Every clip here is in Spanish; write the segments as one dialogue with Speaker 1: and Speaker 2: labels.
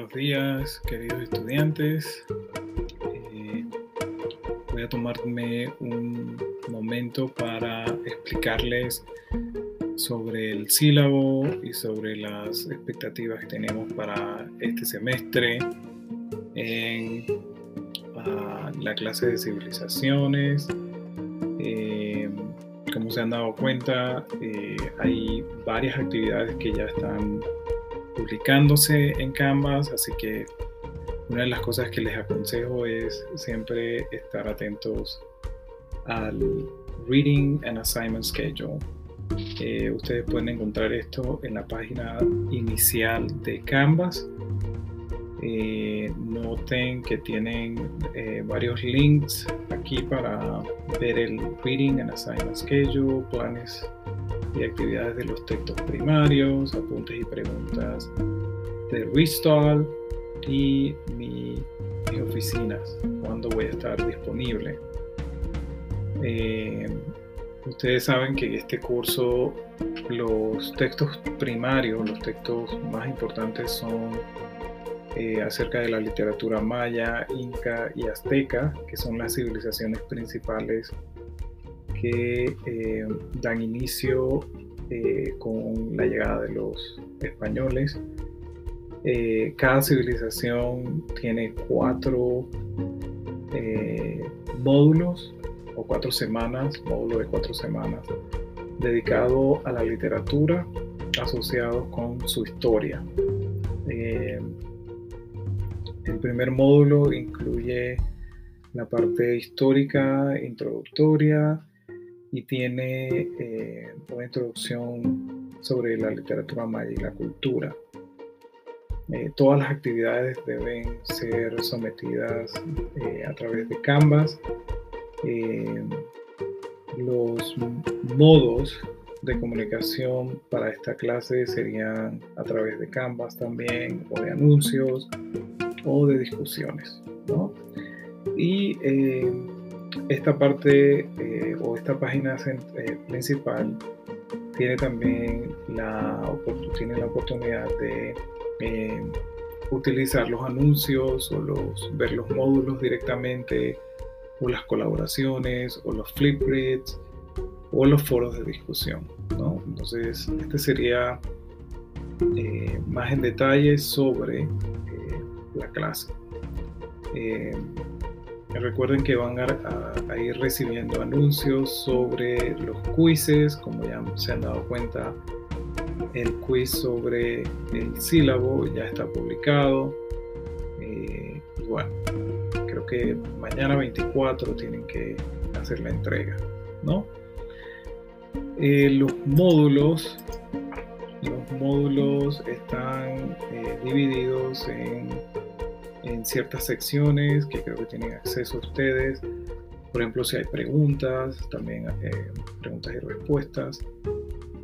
Speaker 1: buenos días, queridos estudiantes. Eh, voy a tomarme un momento para explicarles sobre el sílabo y sobre las expectativas que tenemos para este semestre en ah, la clase de civilizaciones. Eh, como se han dado cuenta, eh, hay varias actividades que ya están publicándose en Canvas, así que una de las cosas que les aconsejo es siempre estar atentos al Reading and Assignment Schedule. Eh, ustedes pueden encontrar esto en la página inicial de Canvas. Eh, noten que tienen eh, varios links aquí para ver el Reading and Assignment Schedule, planes y actividades de los textos primarios, apuntes y preguntas de Restall y mis oficinas, cuando voy a estar disponible. Eh, ustedes saben que en este curso los textos primarios, los textos más importantes son eh, acerca de la literatura maya, inca y azteca, que son las civilizaciones principales que eh, dan inicio eh, con la llegada de los españoles. Eh, cada civilización tiene cuatro módulos o cuatro semanas, módulo de cuatro semanas, dedicado a la literatura asociados con su historia. el primer módulo incluye la parte histórica, introductoria, y tiene eh, una introducción sobre la literatura maya y la cultura. Eh, todas las actividades deben ser sometidas eh, a través de Canvas. los modos de comunicación para esta clase serían a través de Canvas también, o de anuncios, o de discusiones. Y esta parte esta página eh, principal tiene también la, tiene la oportunidad de eh, utilizar los anuncios o los, ver los módulos directamente o las colaboraciones o los flipgrids o los foros de discusión. Entonces, este sería más en detalle sobre la clase. Recuerden que van a, ir recibiendo anuncios sobre los quizzes, como ya se han dado cuenta, el quiz sobre el sílabo ya está publicado. Eh, y bueno, creo que mañana 24 tienen que hacer la entrega, ¿no? Eh, los módulos, los módulos están eh, divididos en en ciertas secciones que creo que tienen acceso ustedes. Por ejemplo, si hay preguntas, también eh, preguntas y respuestas.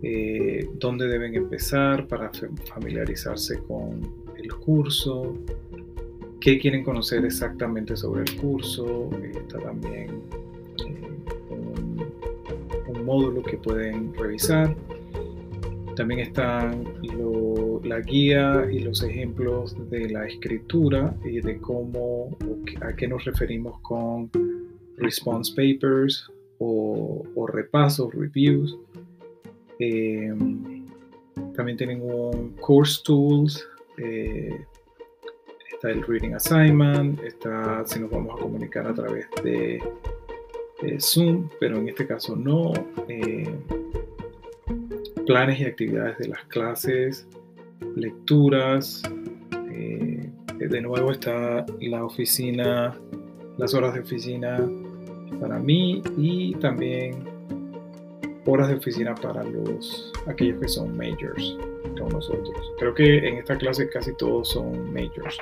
Speaker 1: Eh, dónde deben empezar para familiarizarse con el curso, qué quieren conocer exactamente sobre el curso. Está también eh, un, un módulo que pueden revisar. También están la guía y los ejemplos de la escritura y de cómo, a qué nos referimos con response papers o, repasos, reviews. Em, también tienen un course tools. Eh, está el reading assignment. Está si nos vamos a comunicar a través de, Zoom, pero en este caso no. Eh, planes y actividades de las clases, lecturas. Eh, de nuevo está la oficina, las horas de oficina para mí y también horas de oficina para los aquellos que son majors como nosotros. Creo que en esta clase casi todos son majors.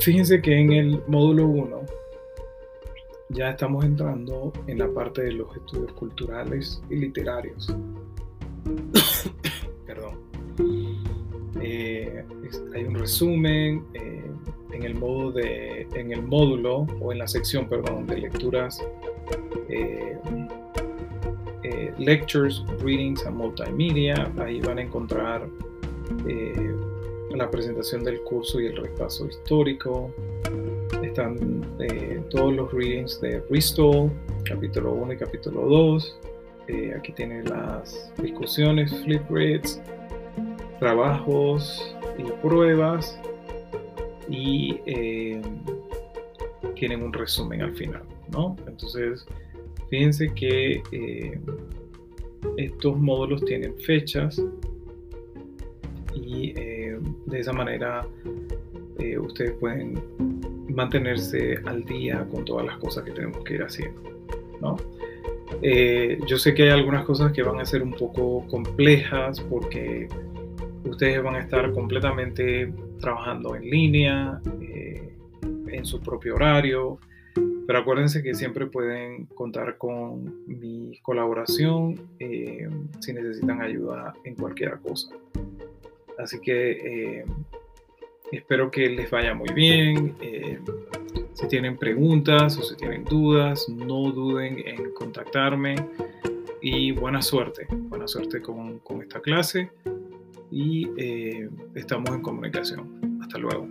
Speaker 1: Fíjense que en el módulo 1 ya estamos entrando en la parte de los estudios culturales y literarios. Eh, hay un resumen eh, en, el modo de, en el módulo o en la sección, perdón, de lecturas, eh, lectures, readings and multimedia. Ahí van a encontrar la presentación del curso y el repaso histórico. Están todos los readings de Bristol, capítulo 1 y capítulo 2. Eh, aquí tienen las discusiones, flip reads, trabajos y pruebas. Y eh, tienen un resumen al final, ¿no? Entonces, fíjense que estos módulos tienen fechas y eh, de esa manera eh, ustedes pueden mantenerse al día con todas las cosas que tenemos que ir haciendo. ¿no? Eh, yo sé que hay algunas cosas que van a ser un poco complejas porque ustedes van a estar completamente trabajando en línea, en su propio horario, pero acuérdense que siempre pueden contar con mi colaboración si necesitan ayuda en cualquier cosa. Así que eh, espero que les vaya muy bien. Eh, si tienen preguntas o si tienen dudas, no duden en contactarme. Y buena suerte, buena suerte con, esta clase. Y eh, estamos en comunicación. Hasta luego.